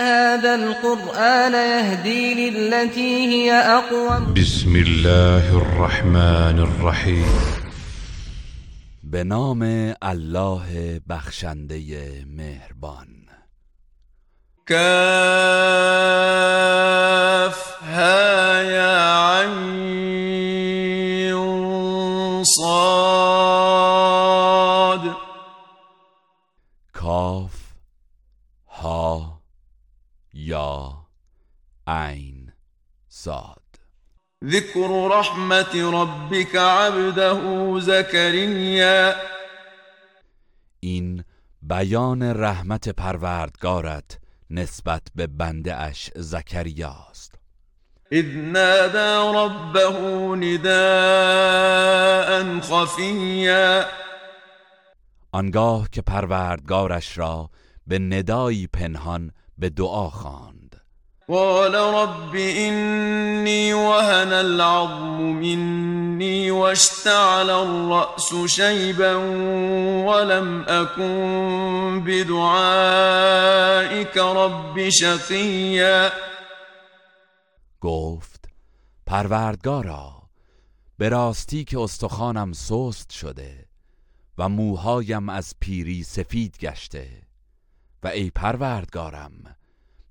هذا القرآن يهدي للتي هي أقوم. بسم الله الرحمن الرحیم به نام الله بخشنده مهربان. كافها يا عين صاد. کاف ها یا عین صاد ذكر رحمة ربك عبده زكريا این بیان رحمت پروردگارت نسبت به بنده اش زکریاست. إذ نادى ربه نداء خفيا. آنگاه که پروردگارش را به ندایی پنهان به دعا خواند. قال رب إني وهن العظم مني واشتعل الرأس شيبا ولم أكن بدعائك رب شقيا. گفت پروردگارا به راستی که استخوانم سست شده و موهایم از پیری سفید گشته. و ای پروردگارم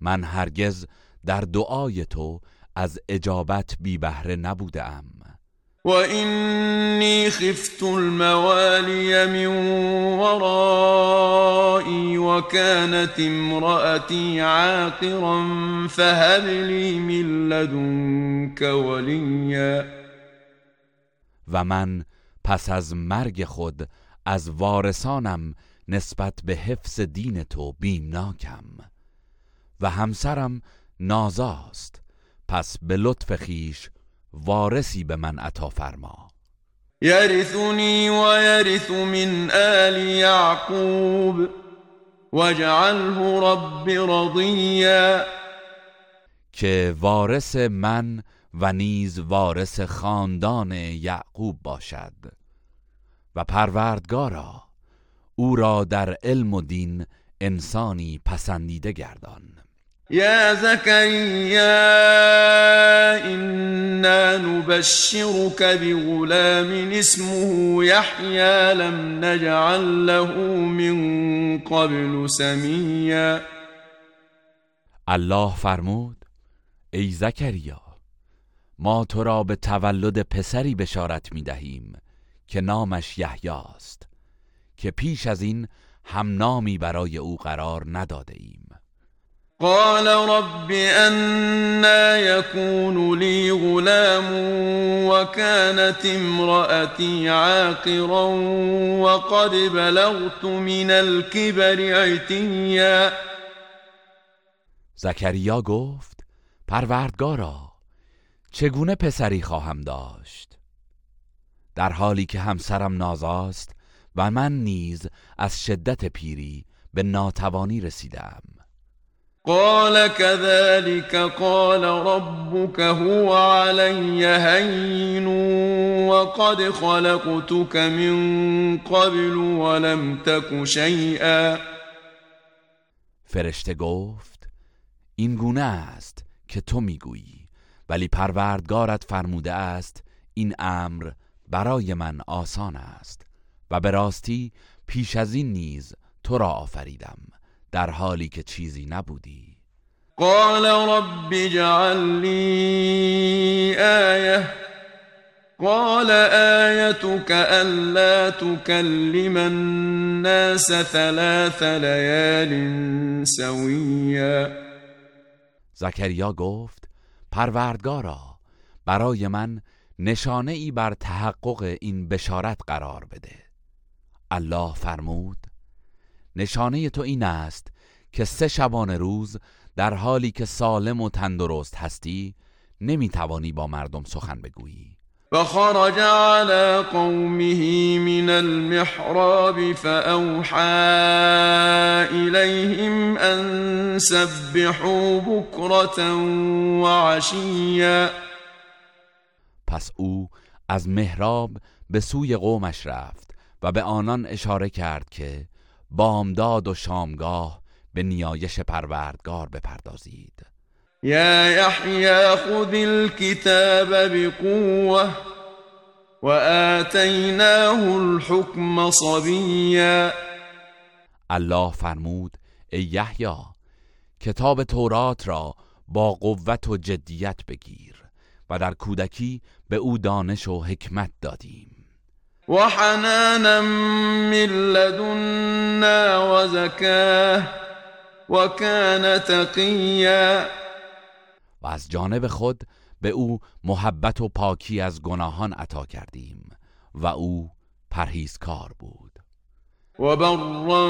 من هرگز در دعای تو از اجابت بی بهره نبودم. وإني خفت الموالي من ورائي وكانت امرأتي عاقرا فهب لي من لدنك وليا و من پس از مرگ خود از وارثانم نسبت به حفظ دین تو بیمناکم و همسرم نازاست پس به لطف خیش وارثی به من عطا فرما. يرثني ويرث من آل يعقوب واجعله رب رضيا که وارث من و نیز وارث خاندان یعقوب باشد. و پروردگارا او را در علم و دین انسانی پسندیده گردان. يا زكريا إنا نبشرك بغلام اسمه يحيى لم نجعل له من قبل سميا الله فرمود ای زکریا ما تو را به تولد پسری بشارت می دهیم که نامش یحیی است. که پیش از این هم نامی برای او قرار نداده ایم قال رب أنا يكون لي غلام وكانت امرأتي عاقرا وقد بلغت من الكبر عتيا. زکریا گفت پروردگارا چگونه پسری خواهم داشت؟ در حالی که همسرم نازاست و من نیز از شدت پیری به ناتوانی رسیدم. قال كذلك قال ربك هو علي هين وقد خلقتك من قبل ولم تك شيئا. فرشته گفت این گونه است که تو می‌گویی ولی پروردگارت فرموده است این امر برای من آسان است. و به راستی پیش از این نیز تو را آفریدم در حالی که چیزی نبودی. قال رب اجعل لي آية. قال آيتك ألا تكلم الناس ثلاث ليال سويا. زکریا گفت پروردگارا برای من نشانه ای بر تحقق این بشارت قرار بده. الله فرمود نشانه تو این است که سه شبانه روز در حالی که سالم و تندرست هستی نمی‌توانی با مردم سخن بگویی. فخرج على قومه من المحراب فأوحى إليهم أن سبحوا بكرة وعشيا پس او از محراب به سوی قومش رفت. و به آنان اشاره کرد که بامداد و شامگاه به نیایش پروردگار بپردازید. يا يحيى خذ الكتاب بقوة وآتيناه الحكم صبيا الله فرمود ای یحیی کتاب تورات را با قوت و جدیت بگیر و در کودکی به او دانش و حکمت دادیم. وحنانا من لدنا وزكاه وكان تقيا. و از جانب خود به او محبت و پاکی از گناهان عطا کردیم و او پرهیزکار بود. وبرا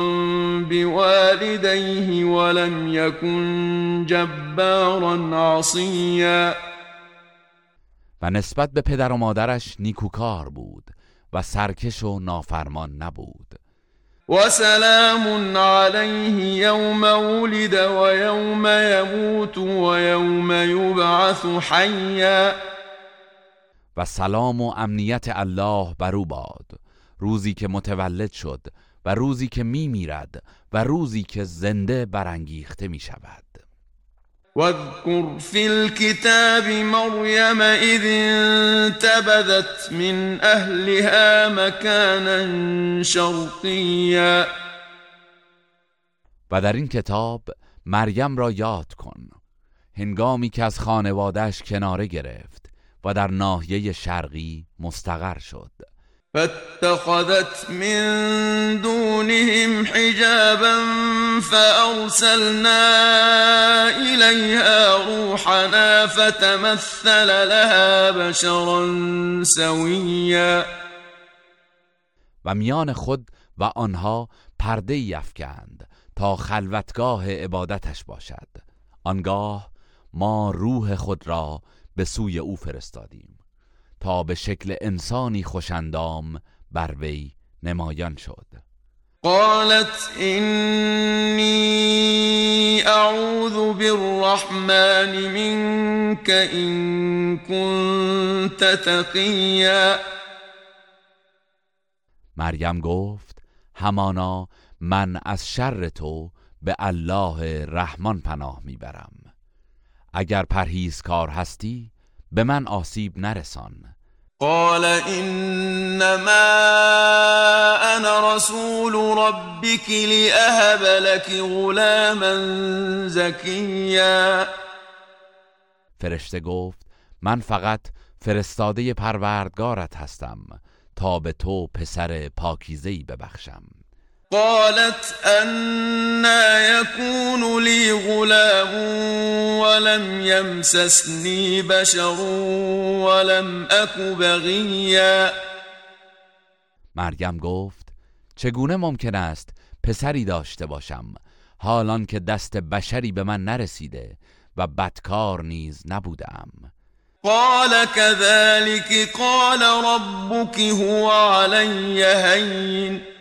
بوالديه ولم يكن جبارا عصيا و نسبت به پدر و مادرش نیکوکار بود. و سرکش و نافرمان نبود. وسلام عليه يوم ولد ويوم يموت ويوم يبعث حيا و سلام و امنیت الله بر او باد. روزی که متولد شد و روزی که می میرد و روزی که زنده برانگیخته می شود. واذكر في الكتاب مريم إذ انتبذت من أهلها مكانا شرقيا. و در این کتاب مریم را یاد کن هنگامی که از خانوادهش کناره گرفت و در ناحیه شرقی مستقر شد. فاتخذت من دونهم حجابا فأرسلنا إليها روحنا فتمثل لها بشرا سويا. و میان خود و آنها پرده یفکند تا خلوتگاه عبادتش باشد. آنگاه ما روح خود را به سوی او فرستادیم. تا به شکل انسانی خوشندام بر وی نمایان شد. قالت إني أعوذ بالرحمن منك إن كنت تقيا مریم گفت همانا من از شر تو به الله رحمان پناه می‌برم. اگر پرهیزکار هستی به من آسیب نرسان. قال إنما أنا رسول ربك لأهب لك غلاما زكيا فرشته گفت من فقط فرستاده پروردگارت هستم تا به تو پسر پاکیزهی ببخشم. قالت أنا يكون لي غلام ولم يمسسني بشر ولم أك بغيا. مریم گفت چگونه ممکن است پسری داشته باشم حالان که دست بشری به من نرسیده و بدکار نیز نبودم. قال كذلك قال ربك هو علي هين.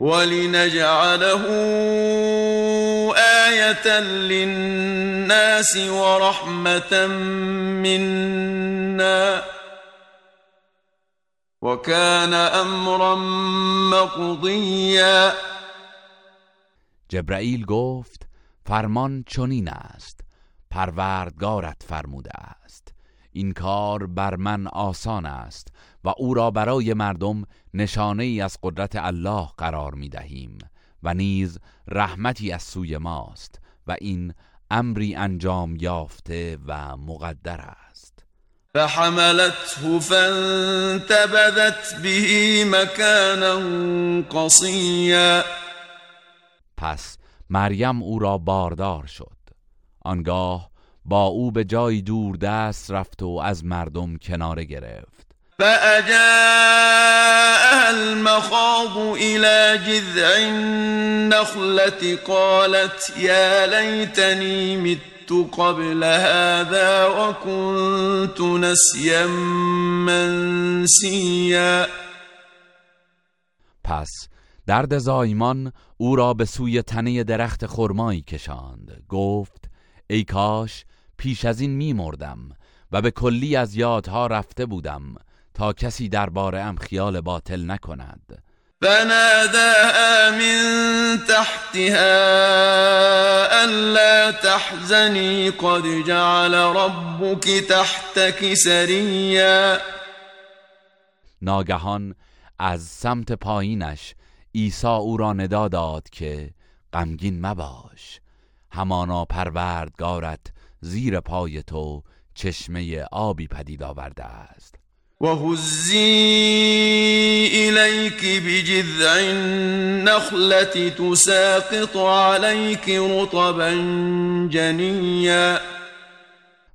ولنجعله آية للناس ورحمة منا وكان أمرا مقضيا جبرائیل گفت فرمان چنین است. پروردگارت فرموده است. این کار بر من آسان است و او را برای مردم نشانه ای از قدرت الله قرار می دهیم و نیز رحمتی از سوی ماست و این امری انجام یافته و مقدر است. فحملته فانتبذت به مكانا قصيا پس مریم او را باردار شد. آنگاه با او به جای دور دست رفت و از مردم کناره گرفت. فأجاءها المخاض إلى جذع النخلة قالت يا ليتني مت قبل هذا وكنت نسيا منسيا. پس درد زایمان او را به سوی تنه درخت خرمایی کشاند. گفت ای کاش پیش از این می مردم و به کلی از یادها رفته بودم. تا کسی درباره ام خیال باطل نکند. فناداها من تحتها ألا تحزني قد جعل ربك تحتك سريا. ناگهان از سمت پایینش عیسی او را ندا داد که غمگین مباش. همانا پروردگارت زیر پای تو چشمه آبی پدید آورده است. وهزي إليك بجذع النخلة تساقط عليك رطبا جنيا.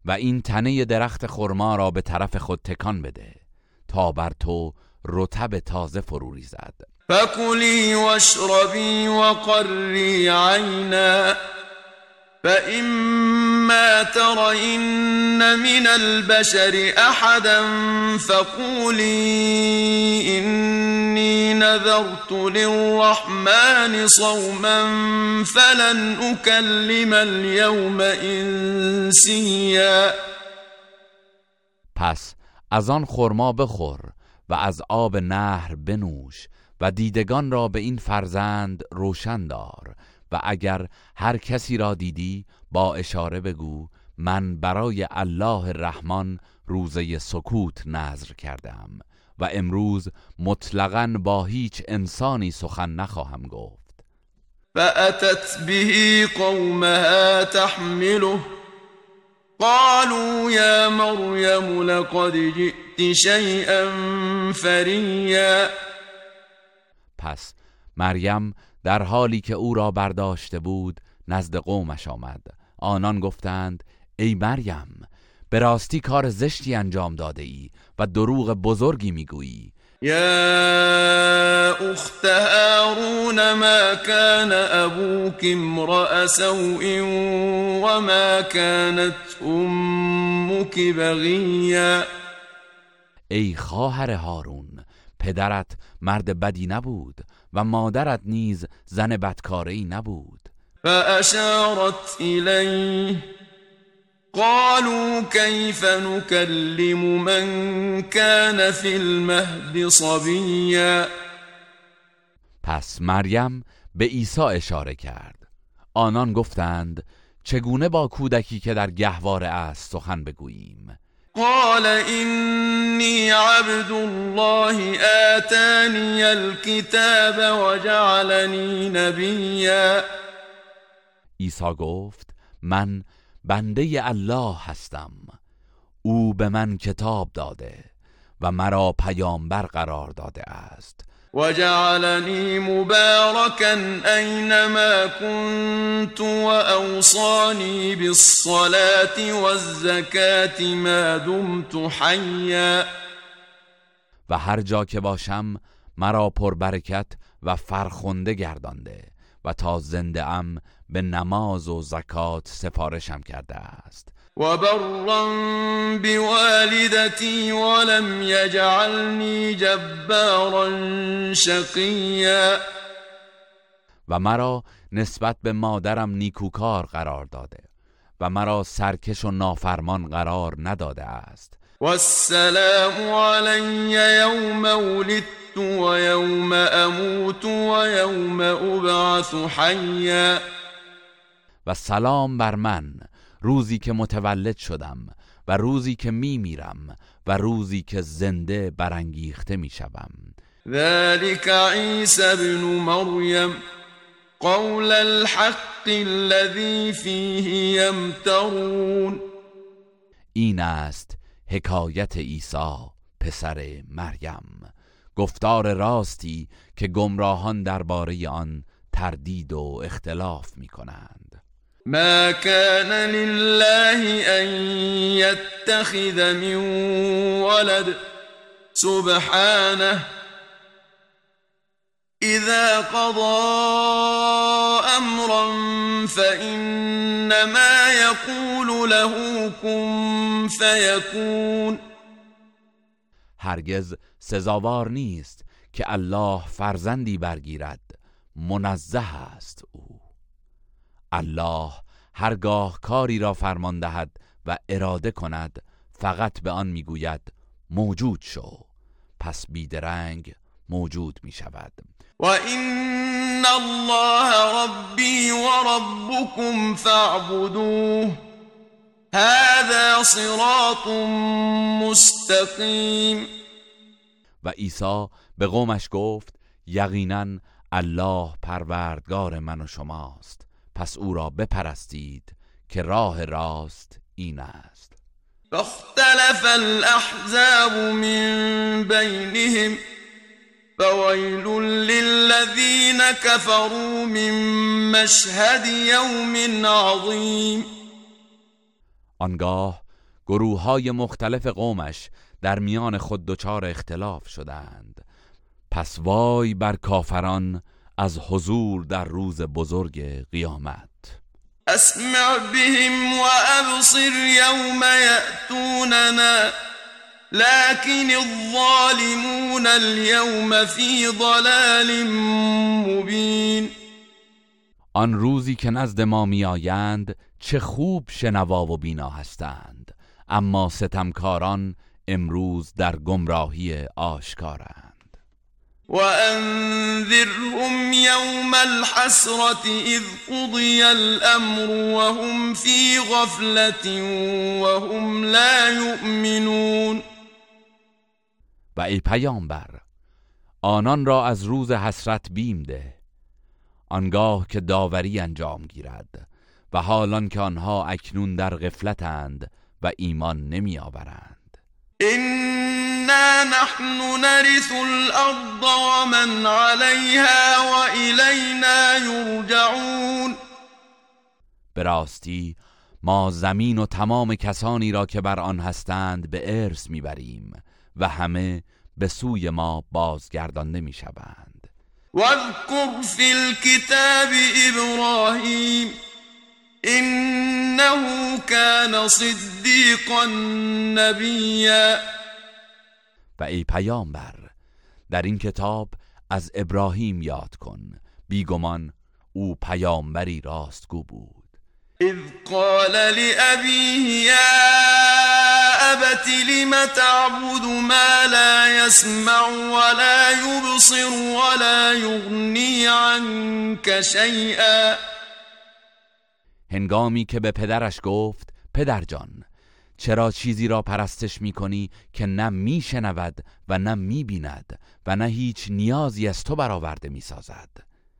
و این تنه درخت خرما را به طرف خود تکان بده تا بر تو رطب تازه فرو ریزد. فكلي واشربي وقري عينا فإما ترين من البشر أحدا فقولي إني نذرت للرحمن صوما فلن أكلم اليوم إنسيا پس از آن خرما بخور و از آب نهر بنوش و دیدگان را به این فرزند روشن دار و اگر هر کسی را دیدی با اشاره بگو من برای الله الرحمن روزه سکوت نظر کردم و امروز مطلقا با هیچ انسانی سخن نخواهم گفت. فأتت به قومها تحمله. قالوا يا مريم لقد جئت شيئا فريا پس مریم در حالی که او را برداشته بود نزد قومش آمد. آنان گفتند ای مریم به راستی کار زشتی انجام داده ای و دروغ بزرگی می‌گویی. يا أخت هارون ما كان أبوك امرأ سوء وما كانت أمك بغيا ای خواهر هارون پدرت مرد بدی نبود. و مادرت نیز زن بدکاری نبود. فأشارت إليه قالوا كيف نكلم من كان في المهد صبيا؟ پس مریم به عیسی اشاره کرد. آنان گفتند چگونه با کودکی که در گهواره است سخن بگوییم؟ قال إني عبد الله آتاني الكتاب وجعلني نبيا. عیسی گفت من بنده الله هستم. او به من کتاب داده و مرا پیامبر قرار داده است. وجعلني مباركا أينما كنت وأوصاني بالصلاة والزكاة ما دمت حيا. و هر جا که باشم مرا پربرکت و فرخنده گردانده و تا زنده ام به نماز و زکات سفارشم کرده است. وبرا بوالدتي ولم يجعلني جبارا شقيا و مرا نسبت به مادرم نیکوکار قرار داده و مرا سرکش و نافرمان قرار نداده است. والسلام علي يوم ولدت ويوم أموت ويوم أبعث حيا و سلام بر من روزی که متولد شدم و روزی که می میرم و روزی که زنده برانگیخته می شوم. ذلك عيسى ابن مريم قول الحق الذي فيه يمترون. این است حکایت عیسی پسر مریم. گفتار راستی که گمراهان درباره آن تردید و اختلاف می کنند. ما كان لله أن يتخذ من ولد. سبحانه. اذا قضى امرا فانما يقول له كن فيكون. هرگز سزاوار نیست که الله فرزندی برگیرد. منزه است الله هرگاه کاری را فرمان دهد و اراده کند فقط به آن می‌گوید موجود شو. پس بیدرنگ موجود می شود و این الله ربی و ربکم فاعبدوه. هذا صراط مستقیم. و عیسی به قومش گفت یقینا الله پروردگار من و شماست. پس او را بپرستید که راه راست این است. فاختلف الاحزاب من بینهم فویل للذین كفروا من مشهد یوم عظیم. آنگاه گروه های مختلف قومش در میان خود دچار اختلاف شدند. پس وای بر کافران از حضور در روز بزرگ قیامت. اسمع بهم و ابصر یوم یأتوننا لكن الظالمون اليوم في ضلال مبین. آن روزی که نزد ما میآیند چه خوب شنوا و بینا هستند. اما ستمکاران امروز در گمراهی آشکارند. و انذرهم یوم الحسرت اذ قضی الامر وهم فی غفلت وهم لا یؤمنون و ای پیامبر آنان را از روز حسرت بیم ده. آنگاه که داوری انجام گیرد و حالان که آنها اکنون در غفلتند و ایمان نمی آورند اینا نحن نرث الارض ومن علیها و الینا یرجعون به راستی ما زمین و تمام کسانی را که بر آن هستند به ارث می‌بریم و همه به سوی ما بازگردانده می‌شوند. واذکر فی الكتاب ابراهیم انه كان صدیقا نبیا و ای پیامبر در این کتاب از ابراهیم یاد کن. بیگمان او پیامبری راستگو بود. اذ قال لأبيه يا أبت لم تعبد ما لا يسمع ولا يبصر ولا يغني عنك شيئا هنگامی که به پدرش گفت پدر جان چرا چیزی را پرستش می کنی که نه می شنود و نه می بیند و نه هیچ نیازی از تو برآورده می سازد؟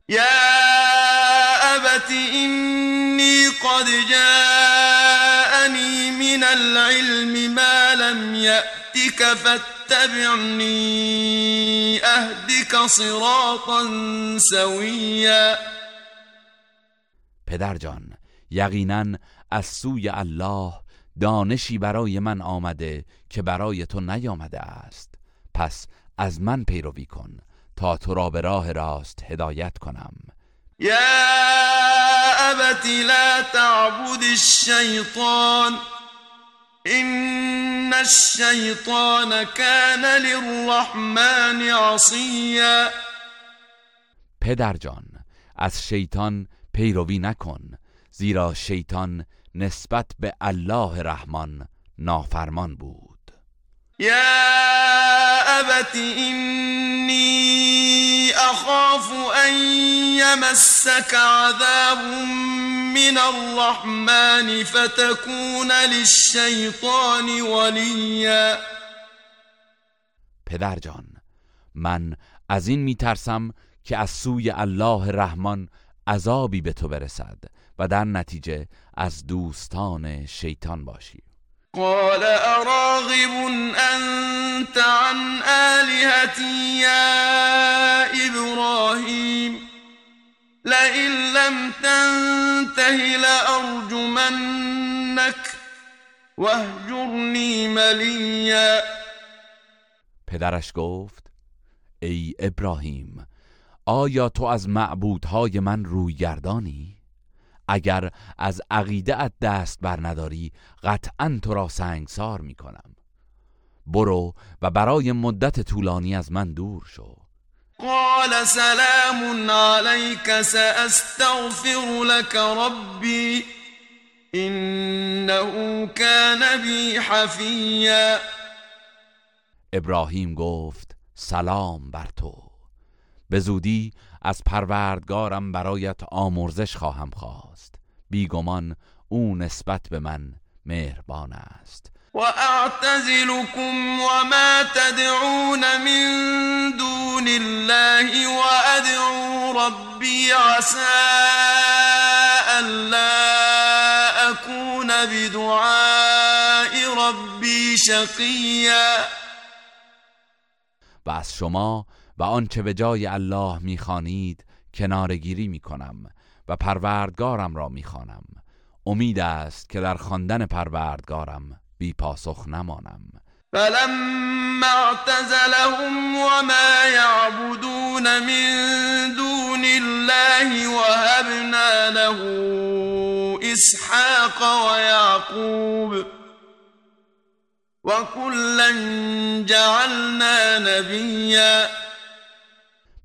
یا ابت اینی قد جاءنی من العلم ما لم یأتک فاتبعنی اهدک صراطا سویا. پدر جان یقینا از سوی الله دانشی برای من آمده که برای تو نیامده است. پس از من پیروی کن تا تو را به راه راست هدایت کنم. یا ابت لا تعبد الشیطان این الشیطان کان للرحمن عصیا. پدر جان از شیطان پیروی نکن. زیرا شیطان نسبت به الله رحمان نافرمان بود. یا ابت اینی اخاف ان یمسک عذاب من الرحمن فتكون للشیطان ولیا. پدر جان من از این میترسم که از سوی الله رحمان عذابی به تو برسد. و در نتیجه از دوستان شیطان باشی. قال اراغب انت عن آلهتی یا ابراهیم لئن لم تنته لارجمنك واهجرنی ملیا پدرش گفت ای ابراهیم آیا تو از معبودهای من روی گردانی؟ اگر از عقیده ات دست بر نداری قطعا تو را سنگسار می کنم برو و برای مدت طولانی از من دور شو. قال سلام عليك سأستغفر لك ربي إنه كان بي حفيا ابراهیم گفت سلام بر تو. به زودی از پروردگارم برایت آمرزش خواهم خواست. بیگمان او نسبت به من مهربان است. وأعتزلكم وما تدعون من دون الله وأدعو ربي عسى ألا أكون بدعاء ربي شقيا و از شما و آنچه به جای الله می‌خوانید کنارگیری می‌کنم و پروردگارم را می‌خوانم. امید است که در خواندن پروردگارم بی پاسخ نمانم. فلما اعتزلهم وما يعبدون من دون الله وهبنا له اسحاق ويعقوب وكلا جعلنا نبيا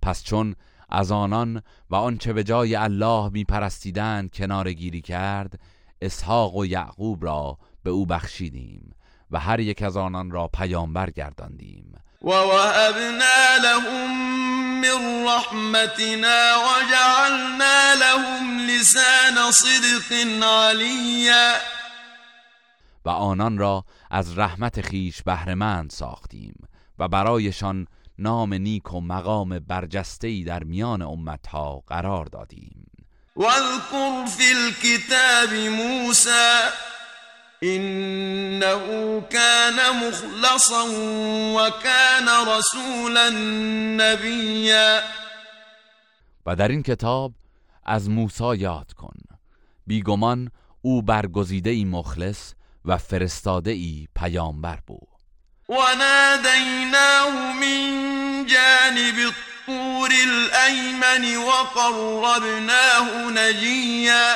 پس چون از آنان و آنچه به جای الله میپرستیدند کنار گیری کرد اسحاق و یعقوب را به او بخشیدیم و هر یک از آنان را پیامبر گرداندیم. و وهبنا لهم من رحمتنا وجعلنا لهم لسان صدق علیا. و آنان را از رحمت خیش بهرهمند ساختیم و برایشان نام نیک و مقام برجسته‌ای در میان امتها قرار دادیم. واذكر في الكتاب موسى إنه كان مخلصا وكان رسولا نبیا. و در این کتاب از موسی یاد کن. بیگمان او برگزیده ای مخلص و فرستاده ای پیامبر بود. و نادیناه من جانب الطور الایمن و قربناه نجیا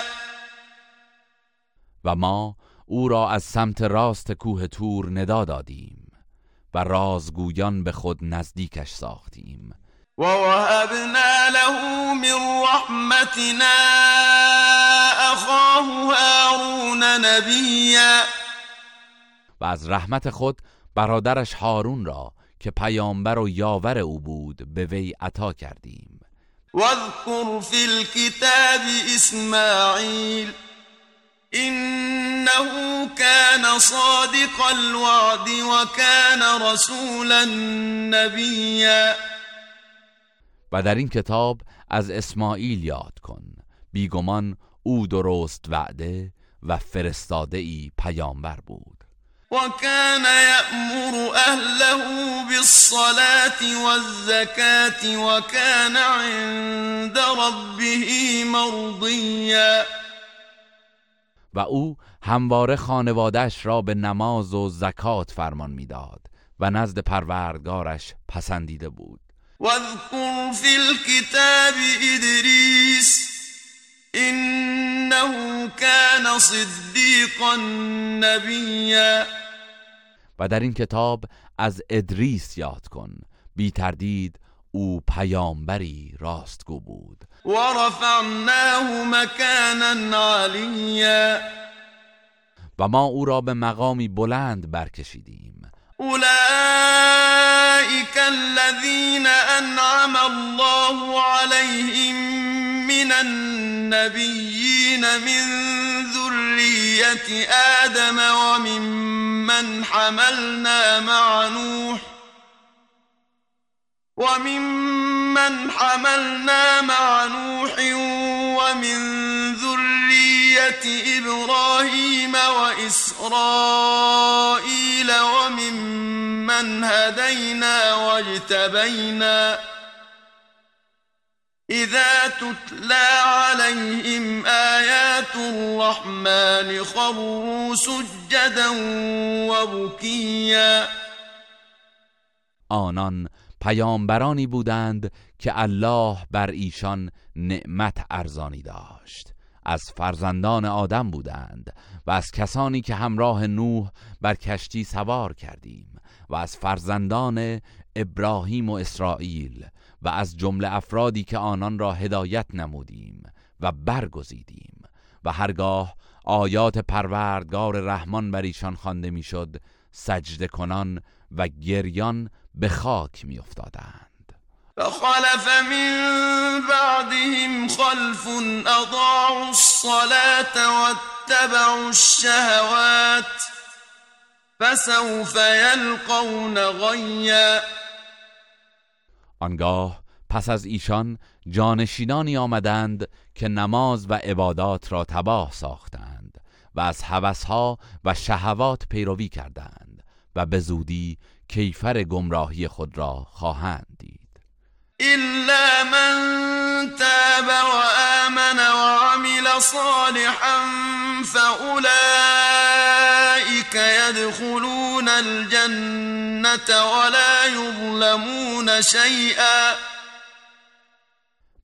و ما او را از سمت راست کوه تور ندا دادیم و رازگویان به خود نزدیکش ساختیم. و وهبنا له من رحمتنا اخاه هارون نبیا و از رحمت خود برادرش هارون را که پیامبر و یاور او بود به وی عطا کردیم. واذكر فی الكتاب اسماعیل إنه كان صادق الوعد وكان رسولا نبیا. و در این کتاب از اسماعیل یاد کن. بیگمان او درست وعده و فرستاده ای پیامبر بود. وكان يأمر أهله بالصلاة والزكاة وكان عند ربه مرضيا. و او همواره خانوادش را به نماز و زکات فرمان می‌داد و نزد پروردگارش پسندیده بود. واذكر في الكتاب ادریس انه كان صدیقا نبیا و در این کتاب از ادریس یاد کن. بی تردید او پیامبری راستگو بود. ورفعناه مكانا علیا و ما او را به مقامی بلند برکشیدیم. اولئك الذين انعم الله عليهم من النبيين من ذرية آدم وممن حملنا مع نوح وممن حملنا مع نوح ومن ذرية إبراهيم وإسرائيل وممن هدينا واجتبينا إذا تتلى عليهم آيات الرحمن خروا سجدا وبكيا. آنان پیامبرانی بودند که الله بر ایشان نعمت ارزانی داشت. از فرزندان آدم بودند و از کسانی که همراه نوح بر کشتی سوار کردیم و از فرزندان ابراهیم و اسرائیل و از جمله افرادی که آنان را هدایت نمودیم و برگزیدیم و هرگاه آیات پروردگار رحمان بر ایشان خوانده می‌شد سجده کنان و گریان به خاک میافتادند. فخلف من بعدهم خلف اضاعوا الصلاة واتبعوا الشهوات فسوف يلقون غیا آنگاه پس از ایشان جانشینانی آمدند که نماز و عبادات را تباه ساختند و از هوسها و شهوات پیروی کردند و به زودی کیفر گمراهی خود را خواهند دید. إلا من تاب وآمن وعمل صالحا فأولئك يدخلون الجنة ولا يظلمون شيئا.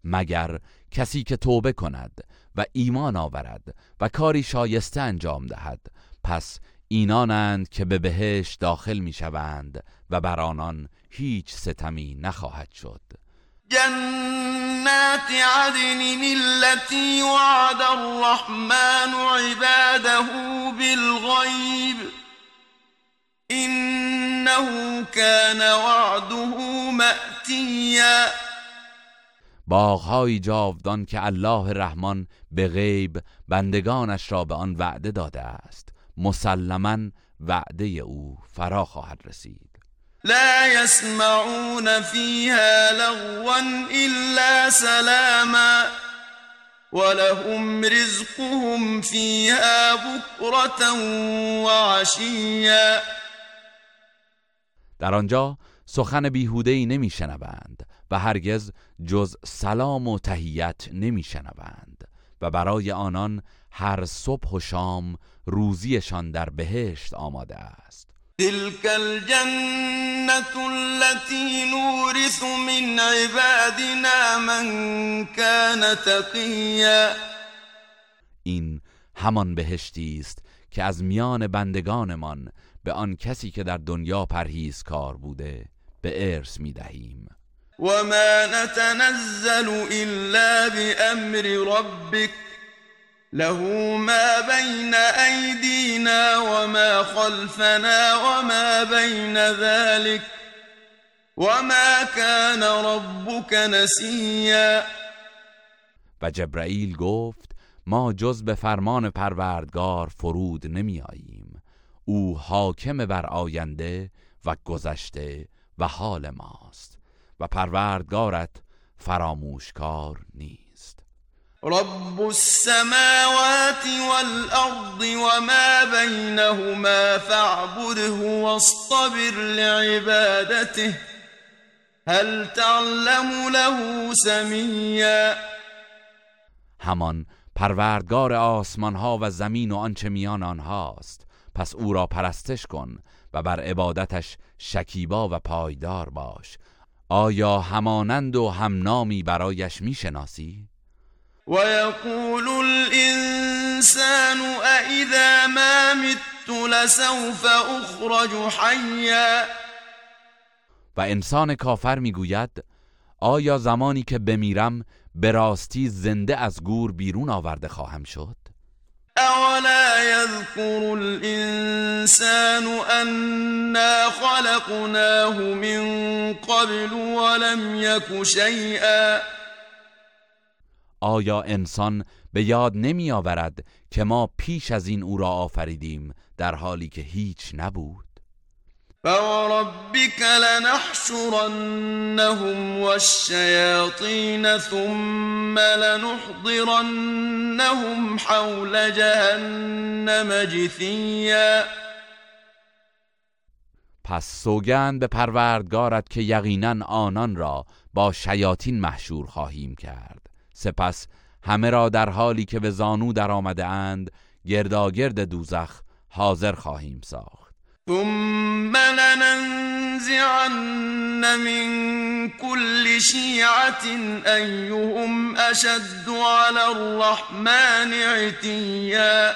مگر کسی که توبه کند و ایمان آورد و کاری شایسته انجام دهد پس اینانند که به بهشت داخل می شوند و بر آنان هیچ ستمی نخواهد شد. جنات عدن التي وعد الرحمن عباده بالغيب إنه كان وعده مأتیا باغهایی جاودان که الله رحمان به غیب بندگانش را به آن وعده داده است مسلما وعده او فرا خواهد رسید. لا يسمعون فيها لغوا إلا سلاما ولهم رزقهم فيها بكرة وعشيا. در آنجا سخن بیهوده ای نمیشنوند و هرگز جز سلام و تهیت نمیشنوند و برای آنان هر صبح و شام روزیشان در بهشت آماده است. تلك الجنة التي نورث من عبادنا من كان تقیا این همان بهشتی است که از میان بندگانمان به آن کسی که در دنیا کار بوده به ارث می دهیم. و ما نتنزل الا بامر ربک له ما بين أيدينا وما خلفنا وما بين ذلك وما كان ربك نسيا. و جبرائیل گفت ما جز به فرمان پروردگار فرود نمی آییم او حاکم بر آینده و گذشته و حال ماست و پروردگارت فراموشکار نیست. رب السماوات والأرض وما بينهما فاعبده واصطبر لعبادته هل تعلم له سمیا همان پروردگار آسمان ها و زمین و آنچه میان آنهاست. پس او را پرستش کن و بر عبادتش شکیبا و پایدار باش. آیا همانند و همنامی برایش می‌شناسی؟ ويقول الإنسان أإذا ما مت لسوف أخرج حيا. و انسان کافر می‌گوید آیا زمانی که بمیرم به راستی زنده از گور بیرون آورده خواهم شد؟ اولا يذكر الانسان انا خلقناه من قبل ولم يك شيئا. آیا انسان به یاد نمی آورد که ما پیش از این او را آفریدیم در حالی که هیچ نبود؟ فوربك لنحشرنهم والشياطين ثم لنحضرنهم حول جهنم جثیا پس سوگند به پروردگارت که یقینا آنان را با شیاطین محشور خواهیم کرد. سپس همه را در حالی که به زانو در آمده اند گرداگرد دوزخ حاضر خواهیم ساخت. ثم لننزعن من كل شيعة أيهم أشد على الرحمن عتيا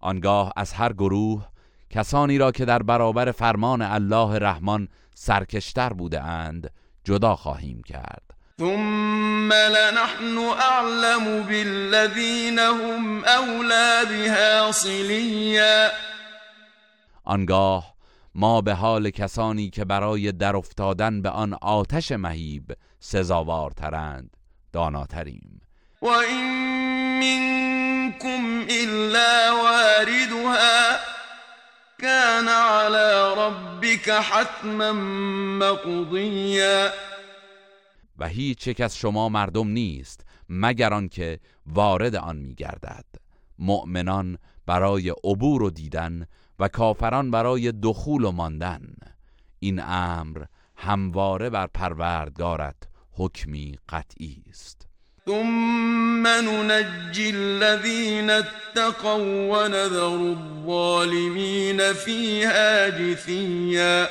آنگاه از هر گروه کسانی را که در برابر فرمان الله رحمان سرکشتر بوده اند جدا خواهیم کرد. ثم لنحن اعلم بالذین هم اولا بها صلیا آنگاه ما به حال کسانی که برای در افتادن به آن آتش مهیب سزاوارترند داناتریم. و این منکم الا واردها. كان على ربك حتما مقضیا. و هیچ یک از شما مردم نیست مگر آنکه وارد آن میگردد. مؤمنان برای عبور و دیدن و کافران برای دخول و ماندن. این امر همواره بر پروردگارت حکمی قطعی است. ثم ننجي الذين اتقوا ونذر الظالمين فيها جثيا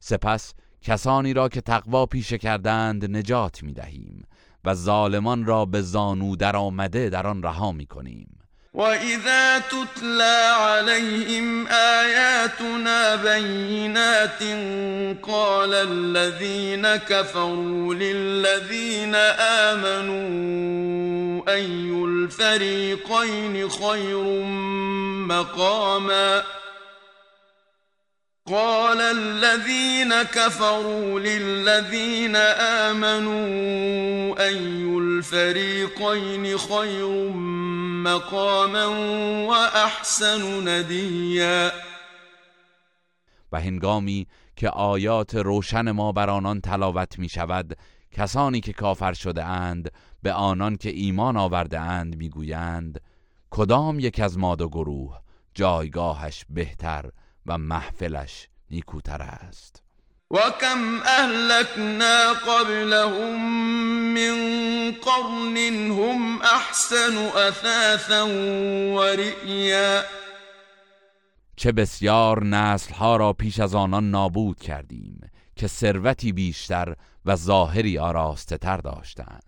سپس کسانی را که تقوا پیشه کردند نجات می دهیم و ظالمان را به زانو در آمده در آن رها می کنیم وإذا تتلى عليهم آياتنا بينات قال الذين كفروا للذين آمنوا أي الفريقين خير مقاما قال الذين كفروا للذين آمنوا أي الفريقين خير مقاما واحسن ندیا و هنگامی که آیات روشن ما بر آنان تلاوت می شود کسانی که کافر شده اند به آنان که ایمان آورده اند می‌گویند کدام یک از ما دو گروه جایگاهش بهتر و محفلش نیکوتر است. وكم أهلكنا قبلهم من قرن هم أحسن أثاثا ورئيا چه بسیار ها را پیش از آنان نابود کردیم که ثروتی بیشتر و ظاهری آراسته تر داشتند.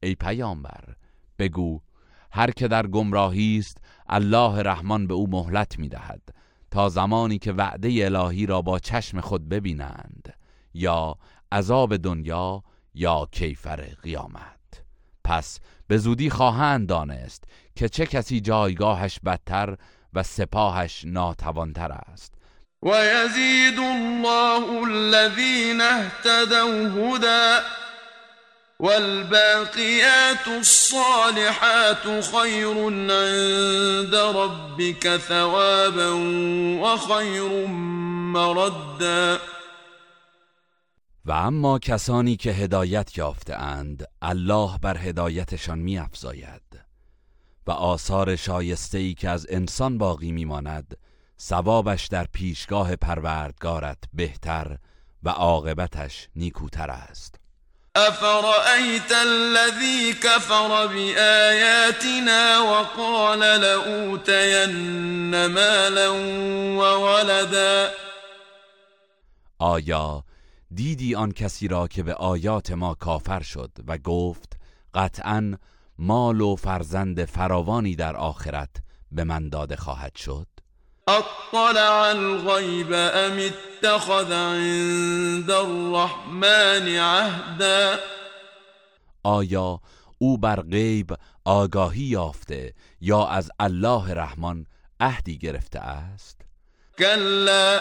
ای پیامبر بگو هر که در گمراهی است الله رحمان به او مهلت می‌دهد تا زمانی که وعده الهی را با چشم خود ببینند یا عذاب دنیا یا کیفر قیامت. پس به زودی خواهند دانست که چه کسی جایگاهش بدتر و سپاهش ناتوانتر است. و یزید الله الذین اهتدوا هدى والباقيات الصالحات خير عند ربك ثوابا وخير مردا. و اما کسانی که هدایت یافته اند الله بر هدایتشان می افزاید و آثار شایسته ای که از انسان باقی میماند ثوابش در پیشگاه پروردگارت بهتر و عاقبتش نیکوتر است. أفرأيت الذي كفر بآياتنا وقال لأوتين مالا وولدا؟ آیا دیدی آن کسی را که به آیات ما کافر شد و گفت قطعا مال و فرزند فراوانی در آخرت به من داده خواهد شد؟ اطلع الغیب ام اتخذ عند الرحمن عهدا؟ آیا او بر غیب آگاهی یافته یا از الله رحمان عهدی گرفته است؟ کلا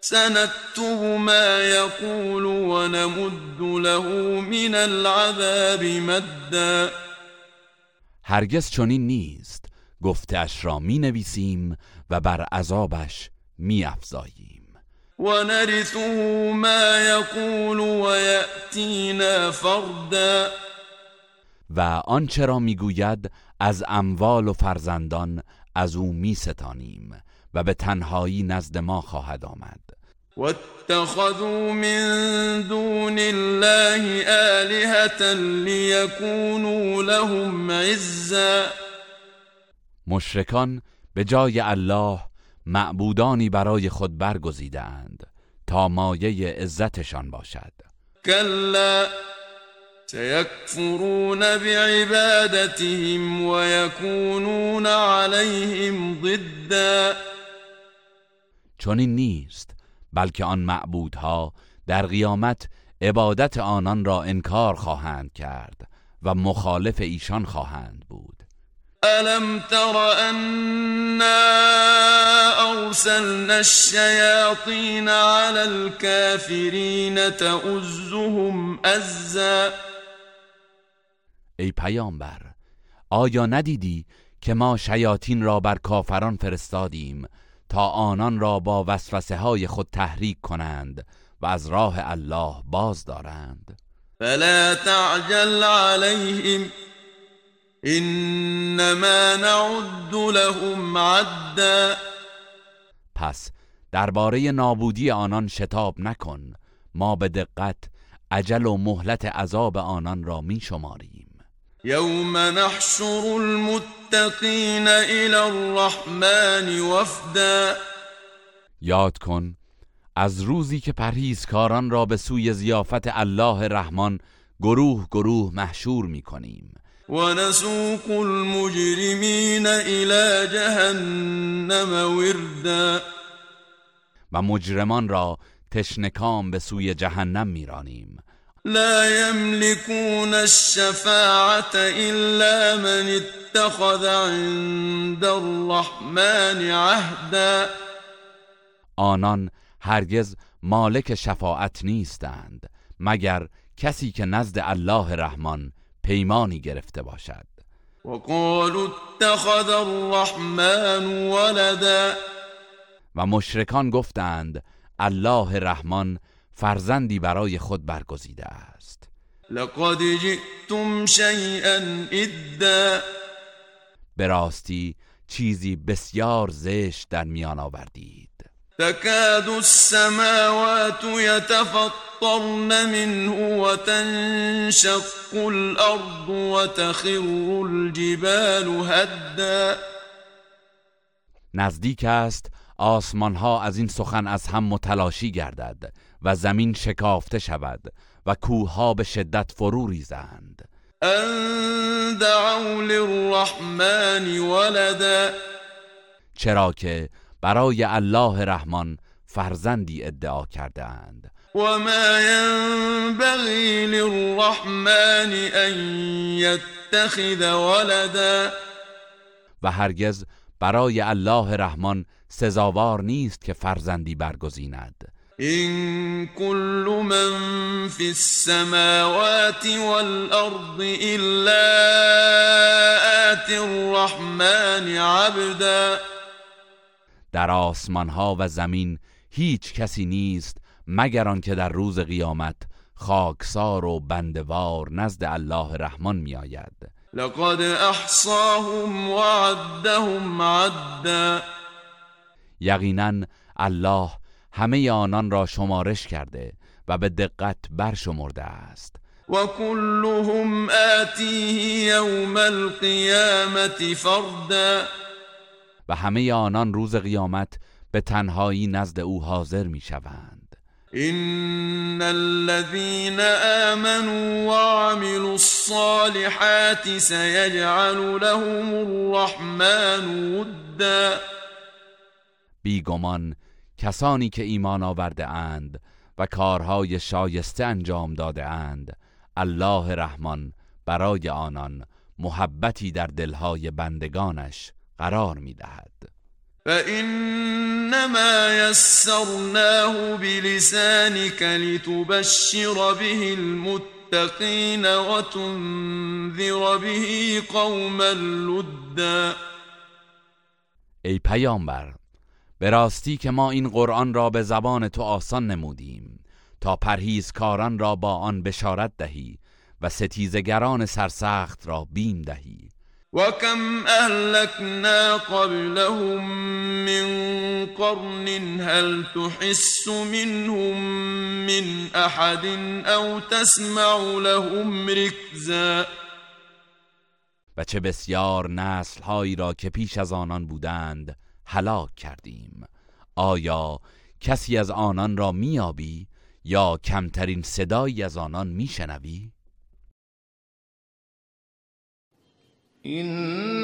سنكتب ما يقول ونمد له من العذاب مدا. هرگز چنین نیست. گفتش را می نویسیم و بر عذابش می افزاییم و نرثه ما یقول و یأتینا فردا. و آنچه را می‌گوید از اموال و فرزندان از او می ستانیم و به تنهایی نزد ما خواهد آمد. واتخذوا من دون الله آلهة ليكونوا لهم عزا. مشرکان به جای الله معبودانی برای خود برگزیدند تا مایه عزتشان باشد. کلا سيكفرون بعبادتهم ويكونون عليهم ضدا. چون این نیست بلکه آن معبودها در قیامت عبادت آنان را انکار خواهند کرد و مخالف ایشان خواهند بود. الم تر انا ارسلنا الشیاطین على الكافرین تؤزهم ازا ای پیامبر آیا ندیدی که ما شیاطین را بر کافران فرستادیم تا آنان را با وسوسه های خود تحریک کنند و از راه الله باز دارند؟ فلا تعجل عليهم انما نعد لهم عدا. پس درباره نابودی آنان شتاب نکن ما به دقت عجل و مهلت عذاب آنان را می شماریم یوم نحشر المتقین الى الرحمن وفدا. یاد کن از روزی که پرهیزکاران را به سوی زیافت الله رحمان گروه گروه محشور می کنیم و نسوق المجرمین الى جهنم وردا. و مجرمان را تشنکام به سوی جهنم میرانیم. لا يملكون الشفاعة إلا من اتخذ عند الرحمن عهدا. آنان هرگز مالک شفاعت نیستند مگر کسی که نزد الله رحمان پیمانی گرفته باشد. وقالوا اتخذ الرحمن ولدا. و مشرکان گفتند الله رحمان فرزندی برای خود برگزیده است. لقد جئتم شیئا ادا به راستی چیزی بسیار زشت در میان آوردید. تكاد السماوات يتفطرن منه وتنشق الأرض وتخر الجبال هدا. نزدیک است آسمان ها از این سخن از هم متلاشی گردد و زمین شکافته شود و کوه به شدت فرو ریزند. ان دعوا للرحمن ولدا. چرا که برای الله رحمان فرزندی ادعا کردند و ما ينبغي للرحمن ان يتخذ ولدا و هرگز برای الله رحمان سزاوار نیست که فرزندی برگزیند. این كل من في السماوات والارض الا آت الرحمن عبدا در آسمان ها و زمین هیچ کسی نیست مگر آنکه در روز قیامت خاکسار و بندوار نزد الله رحمان میآید. لقد احصاهم وعدهم عدا. یقینا الله همه آنان را شمارش کرده و به دقت برشمرده است. و كلهم آتیه یوم القیامت فردا. و همه آنان روز قیامت به تنهایی نزد او حاضر می شوند ان الذين آمنوا وعملوا الصالحات سيجعل لهم الرحمن ودا. بیگمان کسانی که ایمان آورده اند و کارهای شایسته انجام داده اند الله رحمان برای آنان محبتی در دلهای بندگانش قرار می‌دهد. فإنما يسرناه بلسانك لتبشر به المتقين وتنذر به قوما لدا. ای پیامبر به راستی که ما این قرآن را به زبان تو آسان نمودیم تا پرهیزکاران را با آن بشارت دهی و ستیزگران سرسخت را بیم دهی. وكم أهلكنا قبلهم من قرن هل تحس منهم من أحد أو تسمع لهم ركزا و چه بسیار نسل هایی را که پیش از آنان بودند هلاک کردیم. آیا کسی از آنان را میابی یا کمترین صدایی از آنان میشنوی؟ إنها